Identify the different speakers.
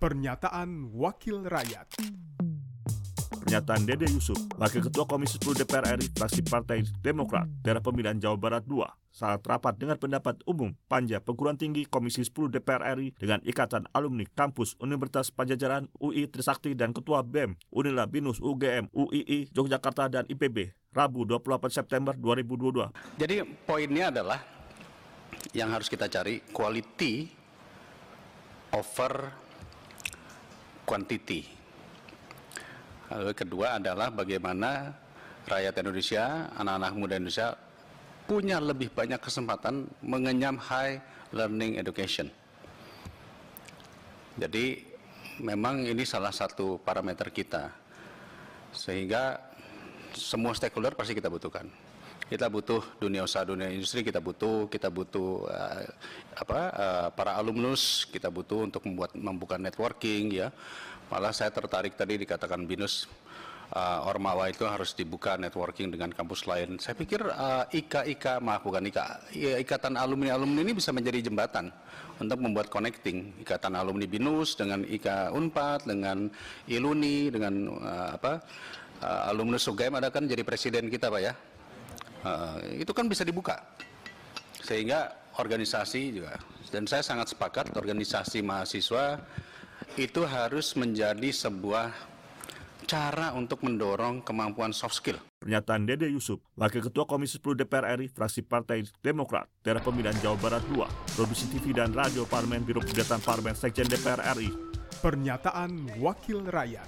Speaker 1: Pernyataan Wakil Rakyat
Speaker 2: Pernyataan Dede Yusuf, Wakil Ketua Komisi 10 DPR RI, fraksi Partai Demokrat, daerah pemilihan Jawa Barat II, saat rapat dengan pendapat umum Panja Perguruan Tinggi Komisi 10 DPR RI dengan Ikatan Alumni Kampus Universitas Pajajaran UI Trisakti dan Ketua BEM Unila Binus UGM UII Yogyakarta dan IPB Rabu 28 September 2022.
Speaker 3: Jadi poinnya adalah yang harus kita cari quality over quantity. Lalu kedua adalah bagaimana rakyat Indonesia, anak-anak muda Indonesia punya lebih banyak kesempatan mengenyam high learning education. Jadi memang ini salah satu parameter kita. Sehingga semua stakeholder pasti kita butuhkan. Kita butuh dunia usaha, dunia industri, kita butuh, kita butuh uh, apa uh, para alumnus, kita butuh untuk membuat membuka networking ya. Malah saya tertarik tadi dikatakan Binus uh, Ormawa itu harus dibuka networking dengan kampus lain. Saya pikir uh, IKA-IKA, maaf bukan IKA, ya, Ikatan Alumni-Alumni ini bisa menjadi jembatan untuk membuat connecting Ikatan Alumni Binus dengan IKA Unpad, dengan Iluni, dengan uh, apa uh, alumnus UGM ada kan jadi presiden kita Pak ya. Uh, itu kan bisa dibuka. Sehingga organisasi juga, dan saya sangat sepakat organisasi mahasiswa itu harus menjadi sebuah cara untuk mendorong kemampuan soft skill.
Speaker 2: Pernyataan Dede Yusuf, Wakil Ketua Komisi 10 DPR RI, fraksi Partai Demokrat, daerah pemilihan Jawa Barat II, Produksi TV dan Radio Parlemen Biro Kegiatan Parlemen Sekjen DPR RI.
Speaker 1: Pernyataan Wakil Rakyat